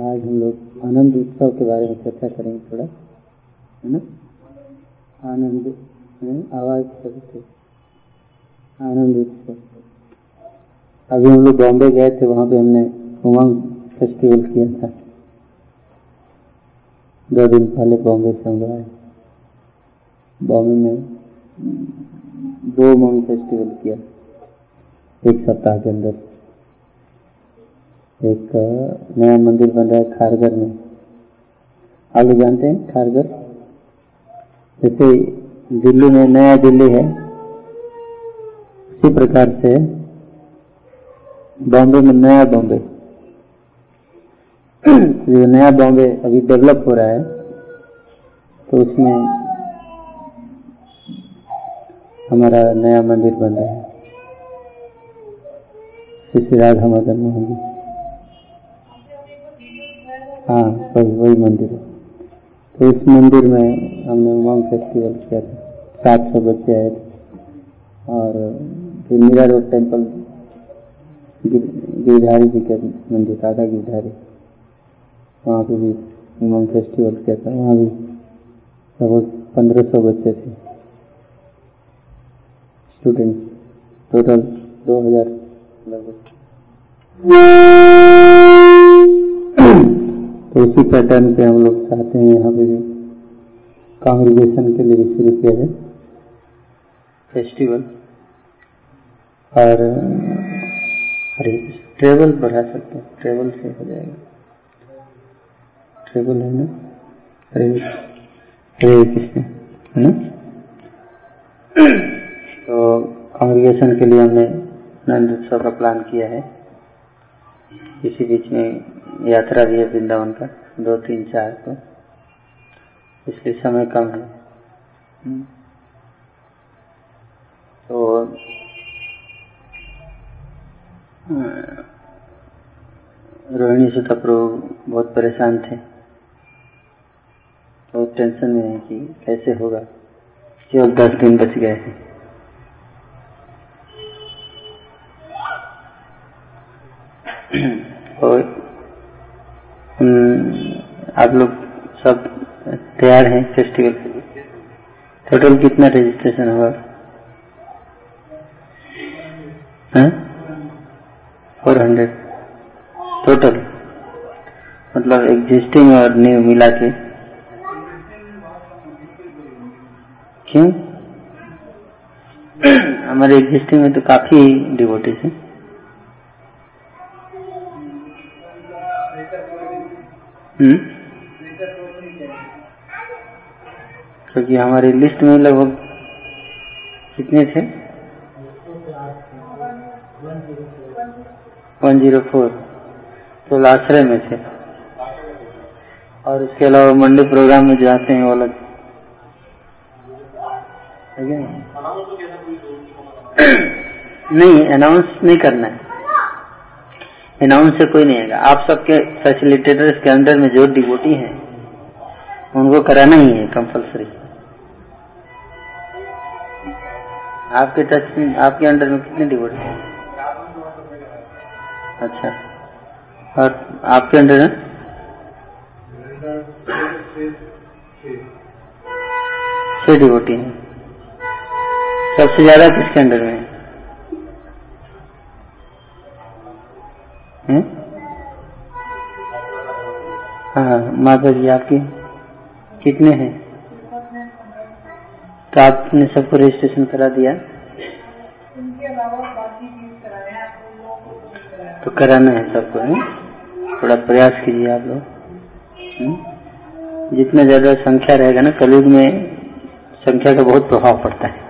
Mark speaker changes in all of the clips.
Speaker 1: आज हम लोग आनंद उत्सव के बारे में चर्चा करेंगे थोड़ा, है ना? आनंद आवाज़ करते आनंद उत्सव। अभी हम लोग बॉम्बे गए थे, वहाँ पे हमने उमंग फेस्टिवल किया था। दो दिन पहले बॉम्बे से हम आए। बॉम्बे में दो उमंग फेस्टिवल किया, एक सप्ताह के अंदर। एक नया मंदिर बन रहा है खारगर में। आप लोग जानते हैं खारगर जैसे दिल्ली में नया दिल्ली है, उसी प्रकार से बॉम्बे में नया बॉम्बे। जो नया बॉम्बे अभी डेवलप हो रहा है तो उसमें हमारा नया मंदिर बन रहा है। श्री राधा मदन मोहन जी। हाँ वही वही मंदिर है। तो इस मंदिर में हमने उमंग फेस्टिवल किया था। सात सौ बच्चे आए थे। और फिर मीरा रोड टेंपल गिरधारी जी के मंदिर राधा गिरधारी। वहाँ पे भी उमंग फेस्टिवल किया था। वहाँ भी लगभग पंद्रह सौ बच्चे थे। स्टूडेंट टोटल दो हज़ार लगभग। तो उसी पैटर्न पे हम लोग चाहते हैं यहाँ पे भी कांग्रेगेशन के लिए शुरू किया जाए। फेस्टिवल और, अरे ट्रेवल बढ़ा सकते हैं। ट्रेवल से हो जाएगा। ट्रेवल है ना? हरे हरे कृष्ण है ना? तो कांग्रेगेशन के लिए हमने नंद उत्सव का प्लान किया है। इसी बीच में यात्रा भी है वृंदावन का दो तीन चार तो इसलिए समय कम है। तो रोहिणी सुता प्रभु बहुत परेशान थे। तो टेंशन में है कि कैसे होगा? केवल दस दिन बच गए हैं। और आप लोग सब तैयार हैं फेस्टिवल के लिए? टोटल कितना रजिस्ट्रेशन हुआ? फोर हंड्रेड टोटल मतलब एग्जिस्टिंग और न्यू मिला के? क्यों? हमारे एग्जिस्टिंग में तो काफ़ी डिवोटीज हैं। क्योंकि हमारी लिस्ट में लगभग कितने थे? वन ज़ीरो फोर तो आश्रय में थे। और उसके अलावा मंडे प्रोग्राम में जाते हैं वो अलग। नहीं? अनाउंस नहीं करना है। अनाउंस से कोई नहीं आएगा। आप सबके फैसिलिटेटर्स के अंदर में जो डिवोटी हैं, उनको कराना ही है कंपलसरी आपके टच में, आपके अंडर में कितने डिवोटी हैं? अच्छा। और आपके अंडर में? छह डिवोटी हैं। सबसे ज़्यादा किसके अंडर में? है? हाँ माता जी आपके कितने हैं? तो आपने सबको रजिस्ट्रेशन करा दिया? तो कराना है सबको है? थोड़ा प्रयास कीजिए आप लोग जितना ज़्यादा संख्या रहेगा ना कलयुग में संख्या का बहुत प्रभाव पड़ता है।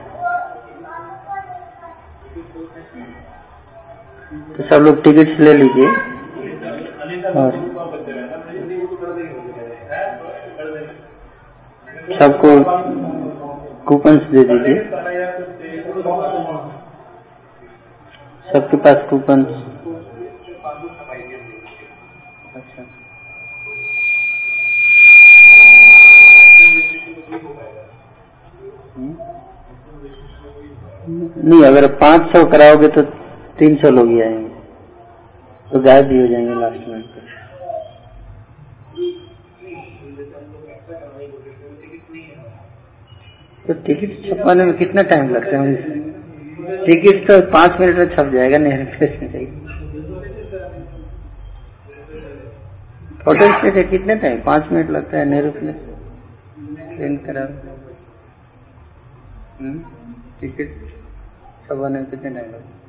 Speaker 1: तो सब लोग टिकट्स ले लीजिए। और सबको कूपन्स दे दीजिए। सबके पास कूपन अच्छा। नहीं, अगर पाँच सौ कराओगे तो तीन सौ लोग ही आएँगे। तो गायब भी हो जाएँगे लास्ट में। तो टिकट छपवाने में कितना टाइम लगता है? टिकट तो पाँच मिनट में छप जाएगा, नेहरू में फ़ोटो स्टेट है कितने टाइम पाँच मिनट लगता है नेहरू प्लेस ट्रेन करा टिकट छपवाने में कितने टाइम लगता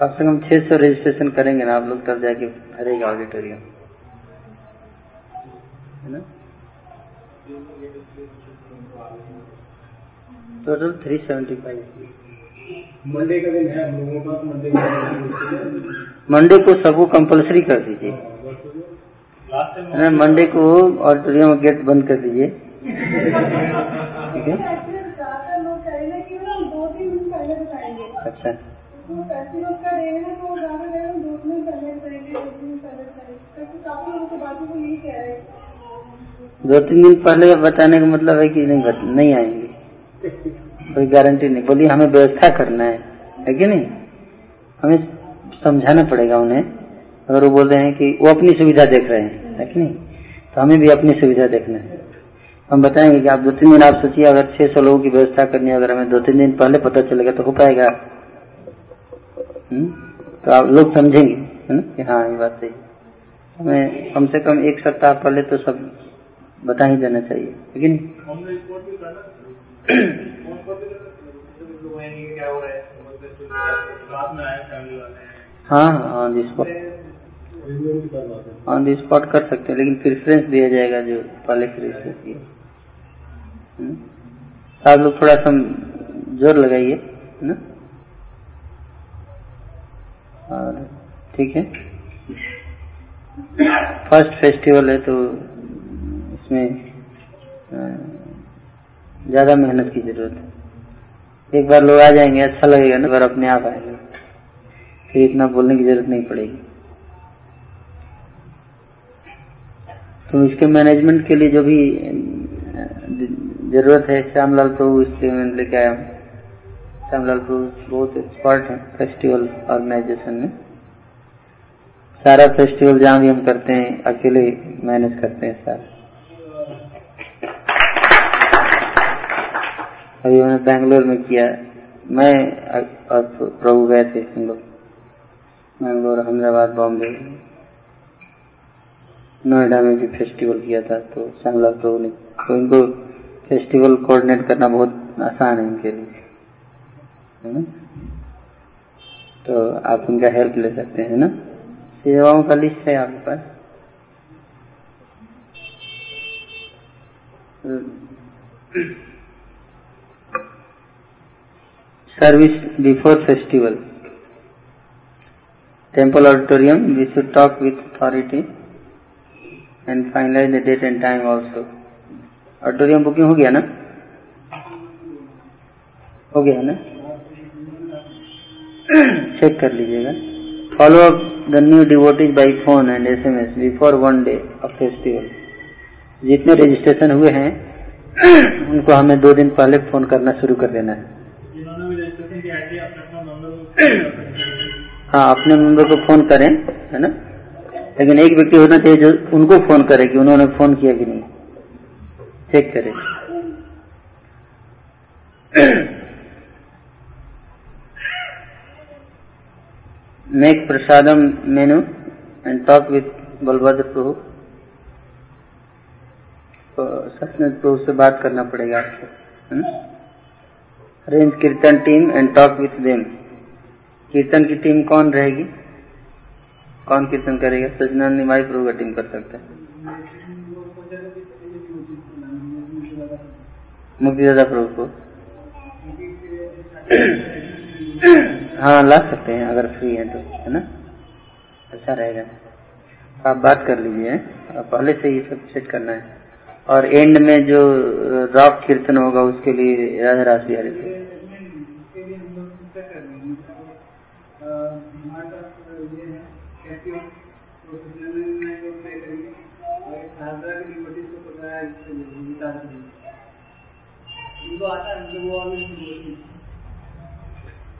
Speaker 1: कम से कम छह सौ रजिस्ट्रेशन करेंगे ना आप लोग तब जाके भरेगा ऑडिटोरियम है ना? Total three seventy five
Speaker 2: Monday का दिन है हम लोगों के मंडे का
Speaker 1: मंडे को सबको कंपलसरी कर दीजिए। है ना मंडे को ऑडिटोरियम गेट बंद कर दीजिए। ठीक है?
Speaker 3: दो तीन दिन पहले
Speaker 1: बताने का मतलब है कि नहीं नहीं आएँगे। कोई गारंटी नहीं। बोली हमें व्यवस्था करना है। है कि नहीं? हमें समझाना पड़ेगा उन्हें। अगर वो बोल रहे हैं कि वो अपनी सुविधा देख रहे हैं, है कि नहीं? तो हमें भी अपनी सुविधा देखना है। हम बताएँगे कि आप दो तीन दिन आप सोचिए, अगर छह सौ लोगों की व्यवस्था करनी है, अगर हमें दो तीन दिन पहले पता चलेगा तो हो पाएगा। हम्म? तो आप लोग समझेंगे है ना? कि हाँ ये बात सही हमें कम से कम एक सप्ताह पहले तो सब बता ही देना चाहिए
Speaker 2: कर सकते हैं हो?
Speaker 1: On the spot on the spot कर सकते हैं लेकिन प्रेफरेंस दिया जाएगा जो पहले किए हम्म? तो आप लोग थोड़ा सा ज़ोर लगाइए है ना? और ठीक है। फ़र्स्ट फेस्टिवल है तो इसमें ज़्यादा मेहनत की ज़रूरत है। एक बार लोग आ जाएँगे अच्छा लगेगा ना बार अपने आप आएँगे। फिर इतना बोलने की ज़रूरत नहीं पड़ेगी। तो इसके मैनेजमेंट के लिए जो भी ज़रूरत है, श्यामलाल प्रभु इसके लेके आया हूँ। श्यामलाल प्रभु बहुत एक्सपर्ट है फेस्टिवल ऑर्गेनाइजेशन में। सारा फेस्टिवल जहाँ भी हम करते हैं, अकेले मैनेज करते हैं सारा। अभी मैंने बैंगलोर में किया। मैं और प्रभु गए थे हम लोग। बैंगलोर, अहमदाबाद, बॉम्बे। नोएडा में भी फेस्टिवल किया था तो श्यामलाल प्रभु ने। तो इनको फेस्टिवल कोऑर्डिनेट करना बहुत आसान है इनके लिए। है तो आप उनका हेल्प ले सकते हैं ना? सेवाओं का लिस्ट है आपके पास। Service before festival temple auditorium we should talk with authority and finalize the date and time also auditorium booking हो गया ना? हो गया ना? चेक कर लीजिएगा। Follow up the new devotees by phone and S M S before one day of festival जितने registration हुए हैं उनको हमें दो दिन पहले फ़ोन करना शुरू कर देना है।
Speaker 2: है अपने नंबर
Speaker 1: हाँ को फ़ोन करें है ना? लेकिन एक व्यक्ति होना चाहिए जो उनको फ़ोन करे कि उन्होंने फ़ोन किया कि नहीं। चेक करें। Make prasadam menu and talk with Balabhadra Prabhu तो सत्यनारायण प्रभु से बात करना पड़ेगा आपको arrange kirtan team and talk with them kirtan की टीम कौन रहेगी? कौन कीर्तन करेगा? सजनान निमाई प्रभु का टीम कर सकता है। मुक्तिदाता प्रभु को। हाँ ला सकते हैं, अगर फ्री है तो है ना? अच्छा रहेगा। आप बात कर लीजिए पहले से ये सब सेट करना है। और एंड में जो रॉक कीर्तन होगा, उसके लिए राधा रास बिहारी को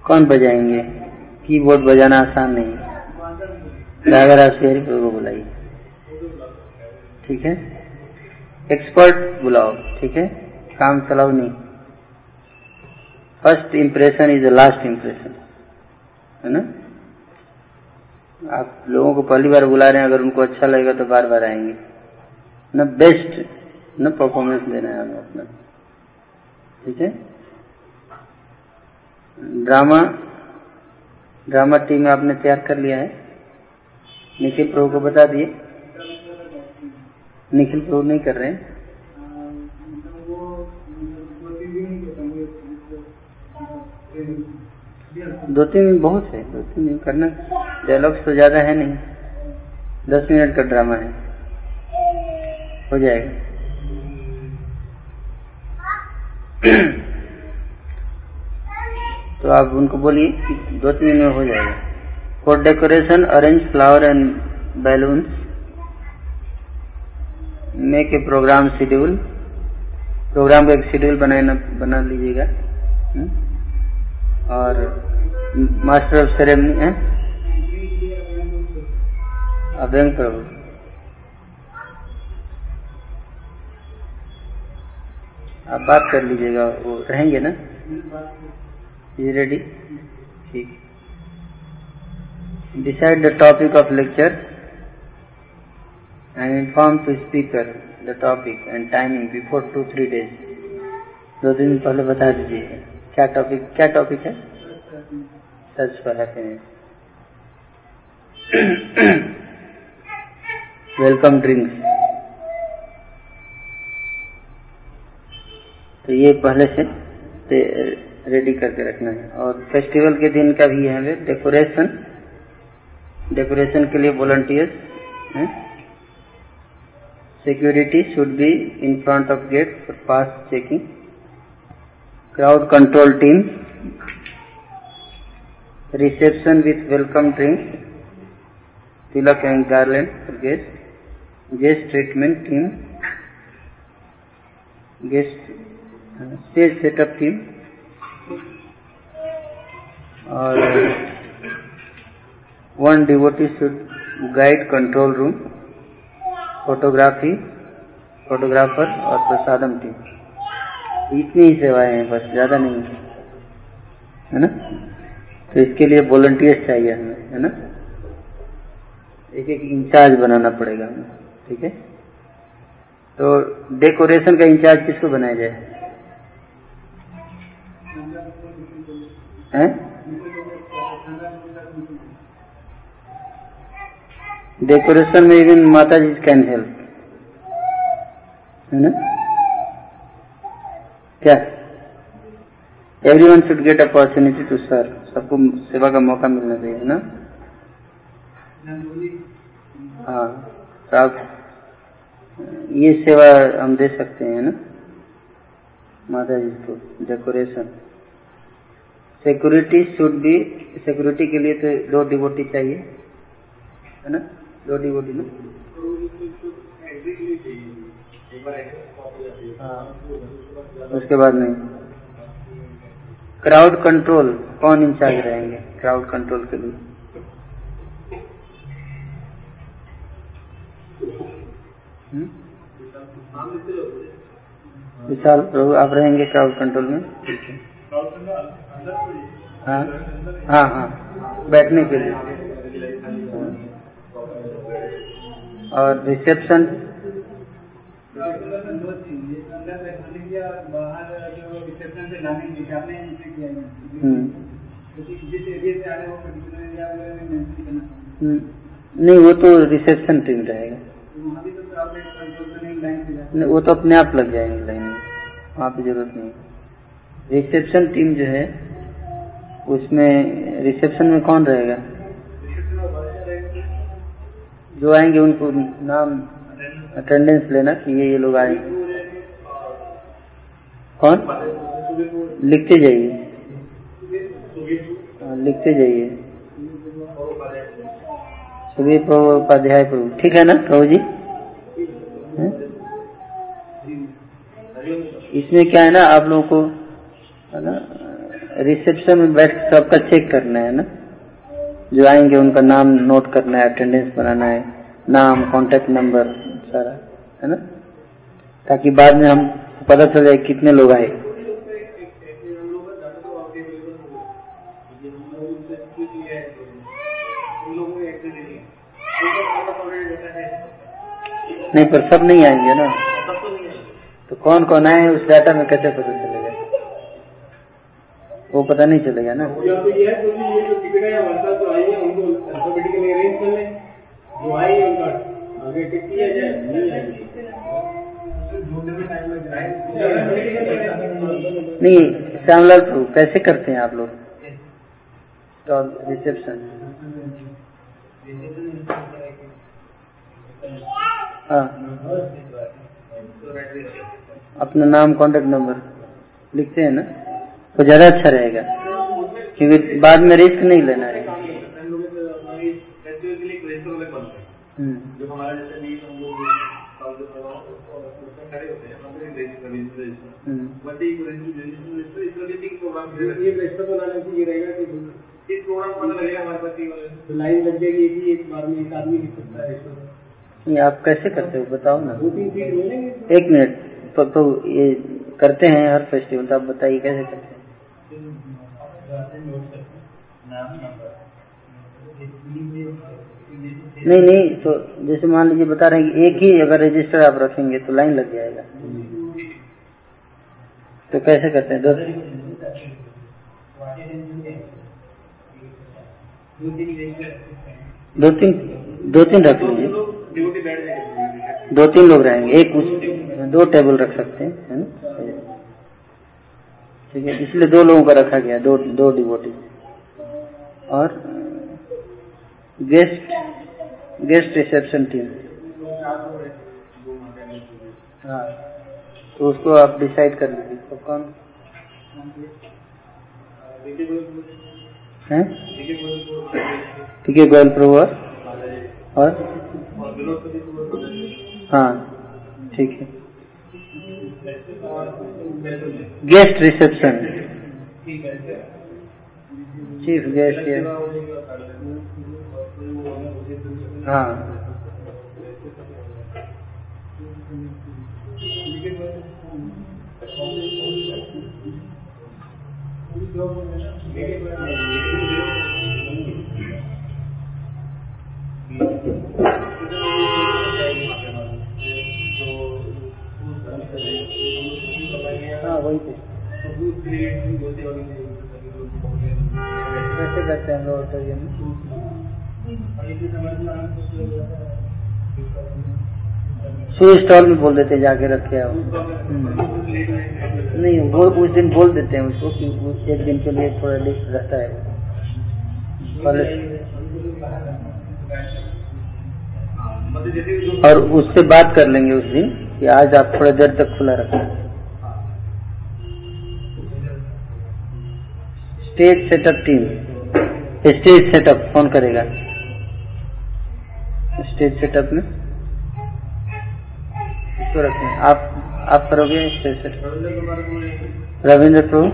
Speaker 1: कौन बजाएँगे? कीबोर्ड बजाना आसान नहीं है। प्रभु को बुलाइए। ठीक है? एक्सपर्ट बुलाओ, ठीक है? काम चलाओ नहीं। First impression is the last impression है ना? आप लोगों को पहली बार बुला रहे हैं, अगर उनको अच्छा लगेगा तो बार बार आएँगे। ना बेस्ट ना परफॉर्मेंस देना है हमें अपना। ठीक है? ड्रामा ड्रामा टीम आपने तैयार कर लिया है। निखिल प्रभु को बता दिए। निखिल प्रभु नहीं कर रहे हैं। दो तीन दिन बहुत है दो तीन दिन करना। डायलॉग्स तो ज़्यादा है नहीं। दस मिनट का ड्रामा है। हो जाएगा। तो आप उनको बोलिए दो तीन दिन में हो जाएगा। For decoration arrange flower and balloon make a program schedule program का एक शेड्यूल बनाना, बना लीजिएगा। हम्म? और मास्टर ऑफ़ सेरेमनी है? अभ्यंग प्रभु आप बात कर लीजिएगा, वो रहेंगे ना? रेडी ठीक। Decide the topic of lecture and inform to speaker the topic and timing before two, three days. दो दिन पहले बता दीजिए। क्या टॉपिक क्या टॉपिक है? Search for happiness welcome drinks तो ये पहले से रेडी करके रखना है। और फेस्टिवल के दिन का भी है डेकोरेशन डेकोरेशन के लिए volunteers security should be in front of gate for pass checking crowd control team reception with welcome drink tilak and garland guest guest treatment team guest stage setup team और one devotee should guide control room. Photography photographer और prasadam team इतनी ही सेवाएँ हैं, बस ज़्यादा नहीं है। ना? तो इसके लिए वॉलंटियर्स चाहिए हमें, है ना? एक एक इंचार्ज बनाना पड़ेगा हमें, ठीक है? तो डेकोरेशन का इंचार्ज किसको बनाया जाए? हैं? डेकोरेशन में even Mata ji can help है ना? क्या? Everyone should get opportunity to sir सबको सेवा का मौका मिलना चाहिए, है ना? हाँ तो आप, ये सेवा हम दे सकते हैं ना? माता जी को decoration security should be security के लिए तो दो डिवोटी चाहिए, है ना? दो डिवोटी ना? हाँ। उसके बाद नहीं। क्राउड कंट्रोल कौन इंचार्ज रहेंगे? क्राउड कंट्रोल के लिए। हम्म? विशाल प्रभु, आप रहेंगे क्राउड कंट्रोल में? है हाँ हाँ बैठने के लिए। और रिसेप्शन नहीं, वो तो रिसेप्शन टीम रहेगा। नहीं, वो तो अपने आप लग जाएँगे लाइन में। वहाँ पे ज़रूरत नहीं रिसेप्शन टीम जो है उसमें रिसेप्शन में कौन रहेगा? जो आएँगे उनको नाम अटेंडेंस लेना कि ये ये लोग आएँगे कौन? लिखते जाइए। हाँ, लिखते जाइए। सुबह प्रभु उपाध्याय प्रभु। ठीक है ना प्रभु जी? है? इसमें क्या है ना आप लोगों को है ना? रिसेप्शन में बैठ सबका चेक करना है ना? जो आएँगे उनका नाम नोट करना है अटेंडेंस बनाना है, नाम कांटेक्ट नंबर सारा, है ना? ताकि बाद में हम पता चल जाए कितने लोग आए। नहीं, पर सब नहीं आएँगे ना? तो कौन कौन आए उस डाटा में कैसे पता चलेगा वो पता नहीं चलेगा ना।
Speaker 2: तो ये है तो ये जो टिकट है हमारे जो आई है उनको अल्फाबेटिकली अरेंज कर लें। जो आई है उनका आगे टिक किया जाए। नहीं आएगी
Speaker 1: नहीं श्यामलाल प्रभु कैसे करते हैं आप लोग? रिसेप्शन हाँ। अपना नाम कांटेक्ट नंबर लिखते हैं ना। तो ज़्यादा अच्छा रहेगा क्योंकि बाद में रिस्क नहीं लेना है।
Speaker 2: हमारी फेस्टिवल के लिए एक रेस्टोरेंट में बनते हैं
Speaker 1: हम्म, नहीं आप कैसे करते हो बताओ ना। एक मिनट तो, तो ये करते हैं हर फेस्टिवल तो आप बताइए कैसे करते हैं। नहीं नहीं तो जैसे मान लीजिए बता रहे हैं कि एक ही अगर रजिस्टर आप रखेंगे तो लाइन लग जाएगा। तो कैसे करते हैं? दो दो तीन दो तीन रख लीजिए। दो तीन लोग रहेंगे, एक उस दो टेबल रख सकते हैं, है ना? ठीक है, इसलिए दो लोगों का रखा गया, दो दो डिवोटी और गेस्ट गेस्ट रिसेप्शन टीम हाँ तो उसको आप डिसाइड कर लीजिए तो कौन? ठीक है गोयल प्रभु और? हाँ ठीक है। Guest reception. चीफ गेस्ट है। हाँ हाँ वही पे कैसे करते हैं हम लोग ऑडिटोरियम में शू स्टॉल में बोल देते हैं, जाके रखे आओ। नहीं वो उस दिन बोल देते हैं उसको कि उस एक दिन के लिए थोड़ा लिस्ट रहता है। पहले और उससे बात कर लेंगे उस दिन कि आज आप थोड़ा देर तक खुला रखें। Stage setup team. Stage setup, कौन करेगा? स्टेज सेटअप में? इसको रखें। आप आप करोगे स्टेज सेटअप? रविंद्र प्रभु।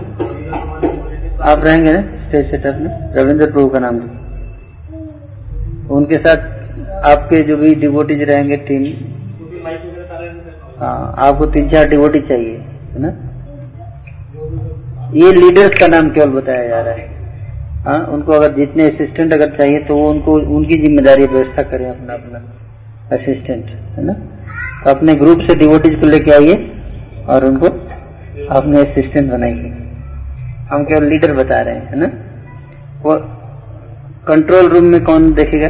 Speaker 1: आप रहेंगे ना स्टेज सेटअप में? रविंद्र प्रभु का नाम उनके साथ आपके जो भी डिवोटीज रहेंगे टीम। हाँ आपको तीन चार डिवोटी चाहिए, है ना? ये लीडर्स का नाम केवल बताया जा रहा है। हाँ उनको अगर जितने असिस्टेंट अगर चाहिए तो वो उनको, उनकी ज़िम्मेदारी व्यवस्था करें अपना अपना असिस्टेंट है ना? तो अपने ग्रुप से डिवोटीज को लेके आइए और उनको अपने असिस्टेंट बनाइए। हम केवल लीडर बता रहे हैं, है ना? वो कंट्रोल रूम में कौन देखेगा?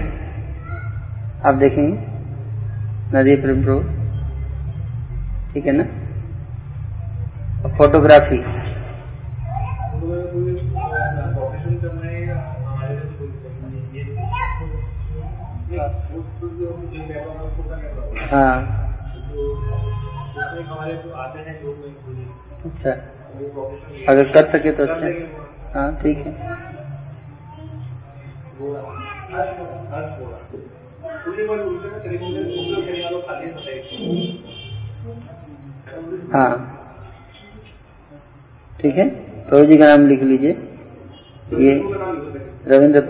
Speaker 1: आप देखेंगे? नदी प्रेम ठीक है ना? फोटोग्राफी हाँ। अच्छा। अगर कर सके तो अच्छा। हाँ ठीक है। हाँ। ठीक है। प्रभु जी का नाम लिख लीजिए। ये रविंद्र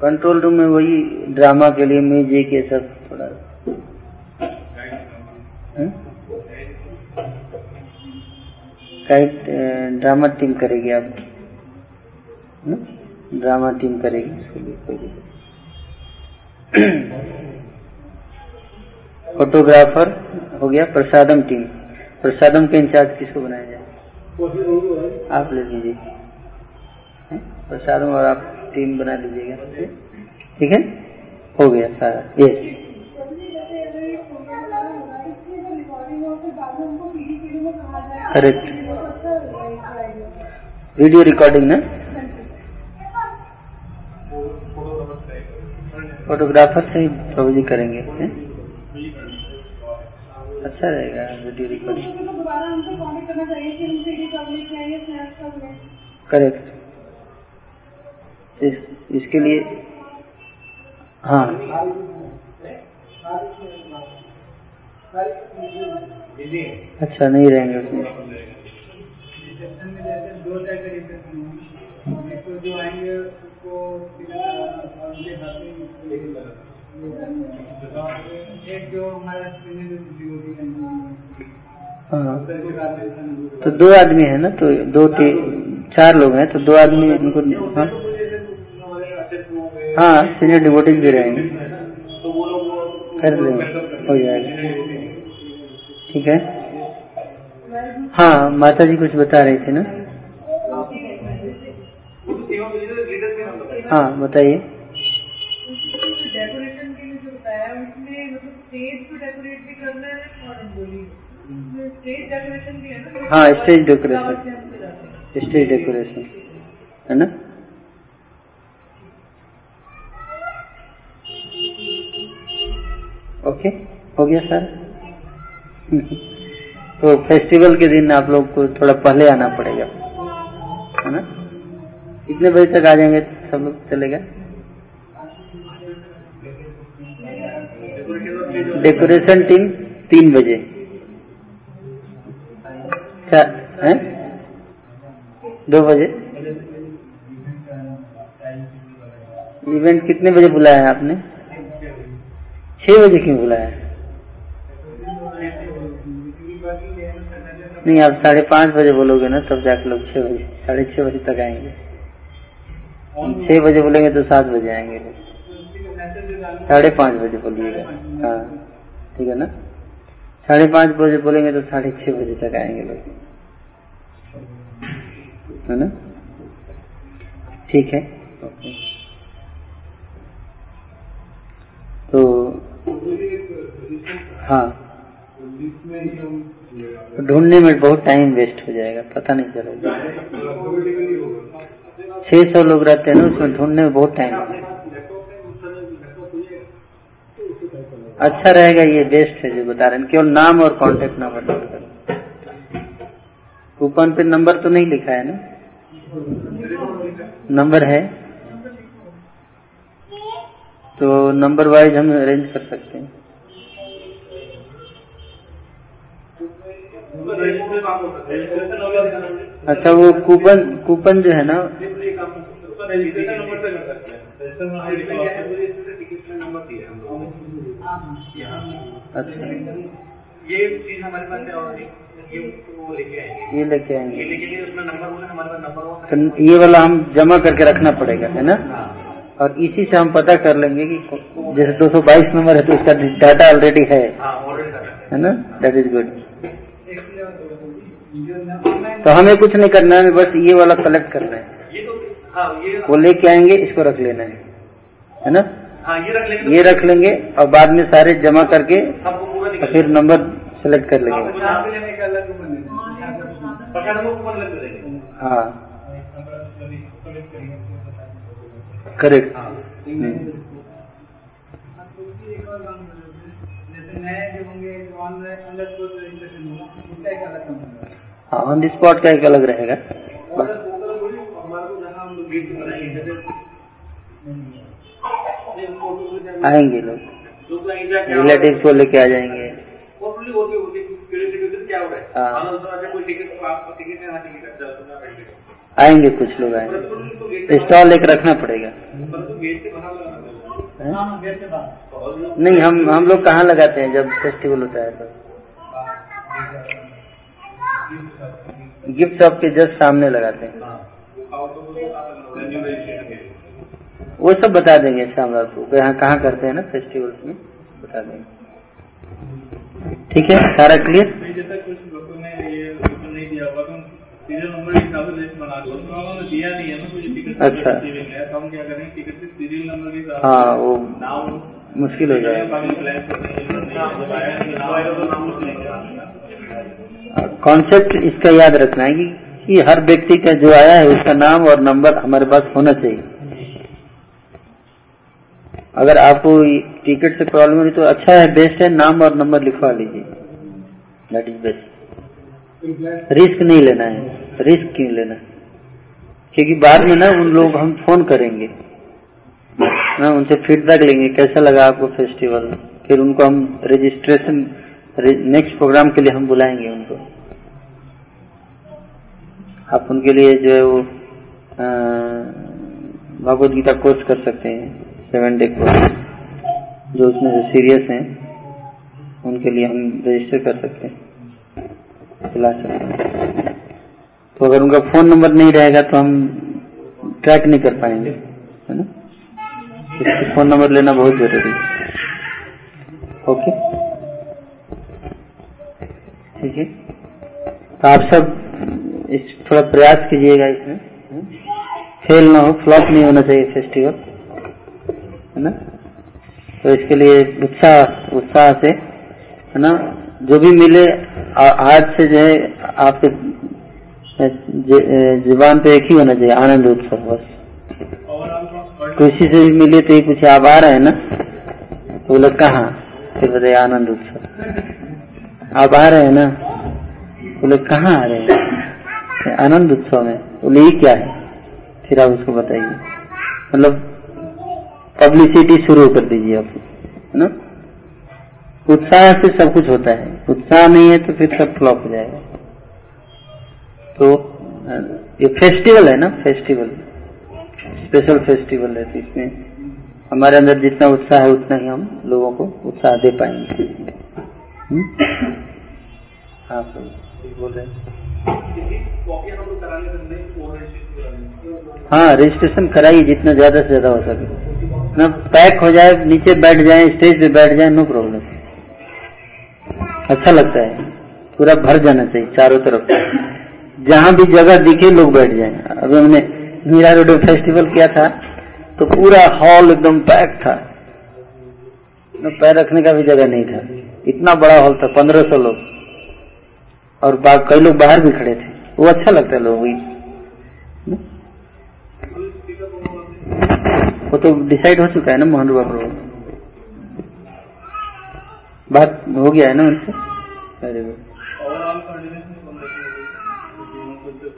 Speaker 1: कंट्रोल रूम में वही ड्रामा के लिए म्यूज़िक ये सब थोड़ा। हाँ? ड्रामा टीम करेगी आप। हाँ? ड्रामा टीम करेगी इसके लिए कोई फोटोग्राफर हो गया प्रसादम टीम प्रसादम के इंचार्ज किसको बनाया जाए? आप ले लीजिए। प्रसादम और आप टीम बना लीजिएगा ठीक है? हो गया सारा।
Speaker 3: ये रहेगा
Speaker 1: वीडियो रिकॉर्डिंग ना? फोटोग्राफर से ही प्रभु जी करेंगे हैं? अच्छा रहेगा वीडियो रिकॉर्डिंग करेक्ट इस, इसके लिए हाँ। अच्छा नहीं रहेंगे उसमें।
Speaker 2: हैं। तो
Speaker 1: दो आदमी है ना तो दो चार लोग हैं तो दो आदमी उनको हाँ। हाँ सीनियर डिवोटीज भी रहेंगे। कर लेंगे हो। जाएगा ठीक है। हाँ माता जी कुछ बता रही थी ना? हाँ बताइए।
Speaker 3: है स्टेज डेकोरेशन।
Speaker 1: स्टेज डेकोरेशन है ना? ओके हो गया सर तो फेस्टिवल के दिन आप लोग को थोड़ा पहले आना पड़ेगा। है ना? कितने बजे तक आ जाएँगे सब लोग चलेगा? डेकोरेशन टीम तीन बजे। है? दो बजे। इवेंट कितने बजे बुलाया है आपने? छह बजे क्यों बुलाया नहीं, आप साढ़े पाँच बजे बोलोगे ना, तब जाके लोग छह बजे, साढ़े छह बजे तक आएँगे। छह बजे बोलेंगे तो सात बजे आएँगे साढ़े पाँच बजे बोलिएगा। हाँ ठीक है ना? साढ़े पाँच बजे बोलेंगे तो साढ़े छह बजे तक आएँगे लोग। है ना? ठीक है। तो हाँ। ढूँढने में बहुत टाइम वेस्ट हो जाएगा, पता नहीं चलेगा। छह सौ लोग रहते हैं ना, उसमें ढूँढने में बहुत टाइम अच्छा रहेगा ये बेस्ट है जो बता रहे हैं, केवल नाम और कांटेक्ट नंबर नोट कर। कूपन पे नंबर तो नहीं लिखा है ना? नंबर है? तो नंबर वाइज हम अरेंज कर सकते हैं। अच्छा वो कूपन कूपन जो है ना अच्छा।
Speaker 2: ये चीज़ हमारे पास और ये लेके आएँगे।
Speaker 1: ये तो ये वाला हम जमा करके रखना पड़ेगा है ना? और इसी से हम पता कर लेंगे कि जैसे 222 नंबर है तो इसका डाटा ऑलरेडी है।
Speaker 2: हाँ ऑलरेडी सकते
Speaker 1: है। ना? दैट इज़ गुड तो हमें कुछ नहीं करना है बस ये वाला कलेक्ट करना है।
Speaker 2: तो हाँ
Speaker 1: वो लेके आएँगे इसको रख लेना है। है ना?
Speaker 2: हाँ ये रख लेंगे
Speaker 1: ये रख लेंगे और बाद में सारे जमा करके और फिर नंबर सेलेक्ट कर लेंगे।
Speaker 2: है। कंपनी
Speaker 1: हाँ ऑन द स्पॉट का एक अलग रहेगा। आएँगे लोग। रिलेटिव को लेके आ जाएँगे। हाँ।
Speaker 2: आपको टिकट है।
Speaker 1: आएँगे कुछ लोग आएँगे। स्टॉल एक रखना पड़ेगा। हैं?
Speaker 3: हाँ
Speaker 1: नहीं हम हम लोग कहाँ लगाते हैं जब फेस्टिवल होता है तो? गिफ्ट शॉप के जस्ट सामने लगाते हैं।
Speaker 2: हाँ वो
Speaker 1: सब बता देंगे शामलाल को यहाँ कहाँ करते हैं ना फेस्टिवल्स में? बता देंगे। ठीक है सारा क्लियर
Speaker 2: जैसा कुछ लोगों ने ये नहीं तो
Speaker 1: अच्छा।
Speaker 2: हाँ
Speaker 1: वो
Speaker 2: नाम
Speaker 1: मुश्किल हो जाएगा। कॉन्सेप्ट इसका याद रखना है कि, कि हर व्यक्ति का जो आया है उसका नाम और नंबर हमारे पास होना चाहिए। अगर आपको टिकट से प्रॉब्लम हो तो अच्छा है बेस्ट है नाम और नंबर लिखवा लीजिए। दैट इज़ बेस्ट रिस्क नहीं लेना है। रिस्क क्यों लेना? क्योंकि बाद में ना उन लोग हम फ़ोन करेंगे। ना उनसे फीडबैक लेंगे, कैसा लगा आपको फेस्टिवल फिर उनको हम रजिस्ट्रेशन नेक्स्ट प्रोग्राम के लिए हम बुलाएँगे उनको। आप उनके लिए जो है वो भगवत गीता कोर्स कर सकते हैं सेवन डे कोर्स जो उसमें से सीरियस हैं, उनके लिए हम रजिस्टर कर सकते हैं। बुला सकते तो अगर उनका फ़ोन नंबर नहीं रहेगा तो हम ट्रैक नहीं कर पाएँगे, है ना? इसलिए फ़ोन नंबर लेना बहुत ज़रूरी है। ओके ठीक है? तो आप सब इस थोड़ा प्रयास कीजिएगा इसमें फेल ना? हो फ्लॉप नहीं होना चाहिए फेस्टिवल है ना? तो इसके लिए उत्साह उत्साह से, है ना? जो भी मिले आज से जो है, आपके ज़ुबान पे एक ही होना चाहिए, आनंद उत्सव बस। किसी से भी मिले तो ये पूछे आप आ रहे हैं ना? तो बोले, कहाँ? फिर बताए आनंद उत्सव। आप आ रहे हैं ना? बोले, कहाँ आ रहे हैं? आनंद उत्सव में बोले, ये क्या है? फिर आप उसको बताइए। मतलब पब्लिसिटी शुरू कर दीजिए आप। है ना? उत्साह से सब कुछ होता है। उत्साह नहीं है तो फिर सब फ्लॉप हो जाएगा। तो ये फेस्टिवल है ना फेस्टिवल स्पेशल फेस्टिवल है तो इसमें हमारे अंदर जितना उत्साह है उतना ही हम लोगों को उत्साह दे पाएँगे। हम्म? हाँ तो बोल रहे हैं। हाँ रजिस्ट्रेशन कराइए जितना ज़्यादा से ज़्यादा हो सके। ना पैक हो जाए, नीचे बैठ जाए स्टेज पे बैठ जाए नो प्रॉब्लम अच्छा लगता है। पूरा भर जाना चाहिए, चारों तरफ़। जहाँ भी जगह दिखे, लोग बैठ जाए। अभी हमने मीरा रोड फेस्टिवल किया था तो पूरा हॉल एकदम पैक था। पैर रखने का भी जगह नहीं था। इतना बड़ा हॉल था, पंद्रह सौ लोग। और कई लोग बाहर भी खड़े थे। वो अच्छा लगता है लोग वो तो डिसाइड हो चुका है ना, मोहन बाबू बात हो गया है ना उनसे
Speaker 2: रखेंगे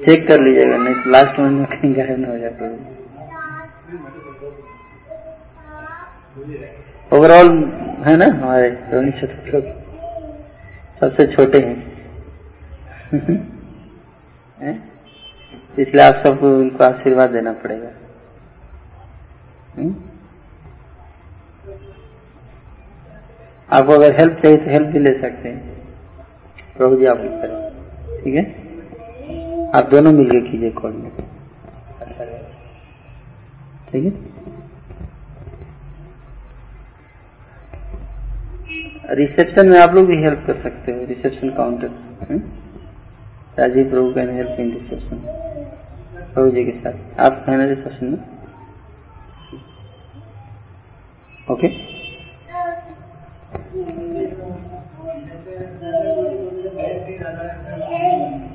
Speaker 1: चेक कर लीजिएगा, नहीं तो लास्ट में कहीं गायब ना हो कोई ओवरऑल है ना? हमारे चतुर्थ लोग सबसे छोटे हैं। हैं? इसलिए आप सबको उनको आशीर्वाद देना पड़ेगा। हम्म? आपको अगर हेल्प चाहिए तो हेल्प भी ले सकते हैं। प्रभु जी आपको करें। ठीक है? आप दोनों मिलके कीजिए में। ठीक है? रिसेप्शन में आप लोग भी हेल्प कर सकते हो, reception counter Rajiv Prabhu can help in reception Prabhu ji के साथ। आप कहना रिसेप्शन में? ओके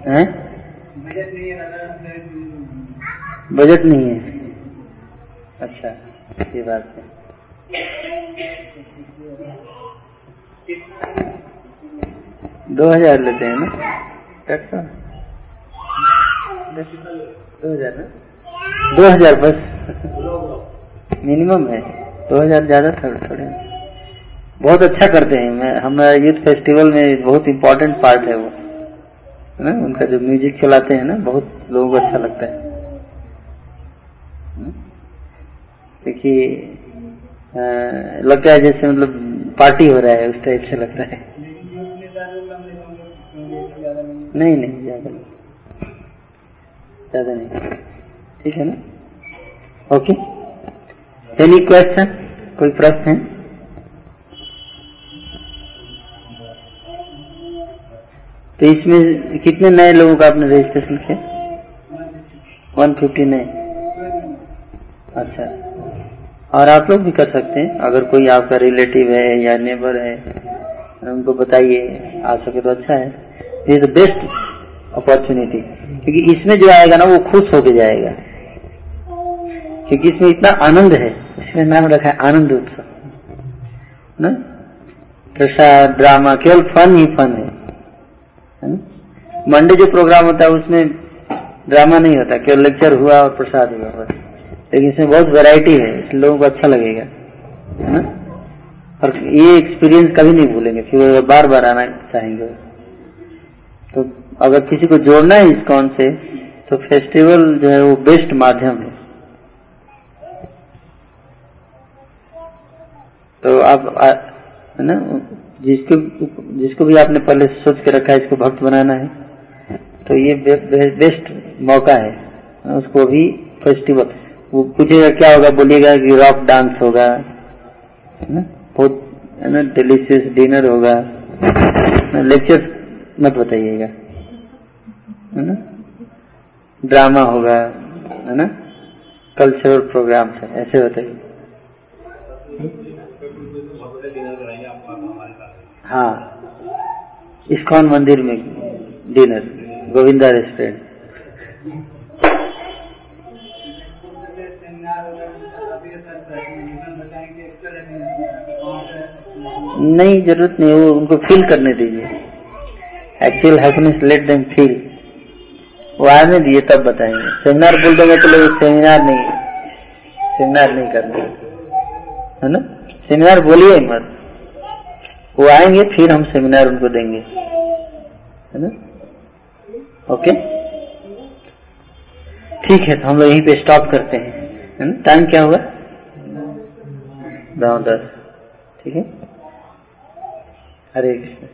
Speaker 1: हैं? बजट नहीं है। अच्छा ये बात है। दो हज़ार लेते हैं ना? दो हज़ार ना? दो हज़ार बस। मिनिमम है। दो हज़ार ज़्यादा थोड़े थोड़े। बहुत अच्छा करते हैं। मैं हमारा यूथ फेस्टिवल में बहुत इम्पोर्टेंट पार्ट है वो। ना? उनका जो म्यूज़िक चलाते हैं ना, बहुत लोगों को अच्छा लगता है। हम्म? देखिए लगता है जैसे मतलब पार्टी हो रहा है, उस टाइप से लगता है। नहीं नहीं, ज़्यादा नहीं। ज़्यादा नहीं। ठीक है ना? ओके एनी क्वेश्चन कोई प्रश्न है? तो इसमें कितने नए लोगों का आपने रजिस्ट्रेशन किया? वन फिफ्टी नए अच्छा। और आप लोग भी कर सकते हैं। अगर कोई आपका रिलेटिव है या नेबर है, उनको बताइए। आ सके तो अच्छा है। ये द बेस्ट अपॉर्चुनिटी क्योंकि इसमें जो आएगा ना, वो खुश होके जाएगा। क्योंकि इसमें इतना आनंद है। इसमें नाम रखा है आनंद उत्सव। ना? प्रसाद ड्रामा केवल फन ही फन है। मंडे जो प्रोग्राम होता है, उसमें ड्रामा नहीं होता, केवल लेक्चर हुआ और प्रसाद हुआ बस। लेकिन इसमें बहुत वैरायटी है लोगों को अच्छा लगेगा, है ना? और ये एक्सपीरियंस कभी नहीं भूलेंगे फिर बार बार आना चाहेंगे। तो अगर किसी को जोड़ना है इस कौन से तो फेस्टिवल जो है वो बेस्ट माध्यम है। तो आप है ना? जिसको जिसको भी आपने पहले सोच के रखा है इसको भक्त बनाना है तो ये बे, बे, बेस्ट मौका है। उसको भी फेस्टिवल वो पूछेगा क्या होगा? बोलिएगा कि रॉक डांस होगा ना? बहुत है ना? डिलीशियस डिनर होगा। लेक्चर मत बताइएगा है ना? ड्रामा होगा है ना? कल्चरल प्रोग्राम है ऐसे बताइए। हाँ। इस्कॉन मंदिर में डिनर, गोविंदा रेस्टोरेंट। नहीं, ज़रूरत नहीं, वो उनको फील करने दीजिए। Actual happiness let them feel वो आने दिए, तब बताएँगे। सेमिनार बोल देंगे तो लोग सेमिनार नहीं सेमिनार नहीं करना। है ना? सेमिनार बोलिए मत। वो आएँगे, फिर हम सेमिनार उनको देंगे। है ना? ओके ठीक है तो हम लोग यहीं पे स्टॉप करते हैं। टाइम क्या हुआ? नौ दस। ठीक है? हरे कृष्ण।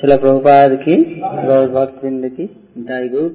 Speaker 1: शिला प्रभुपाद की, गौर भक्त की, दाई गौ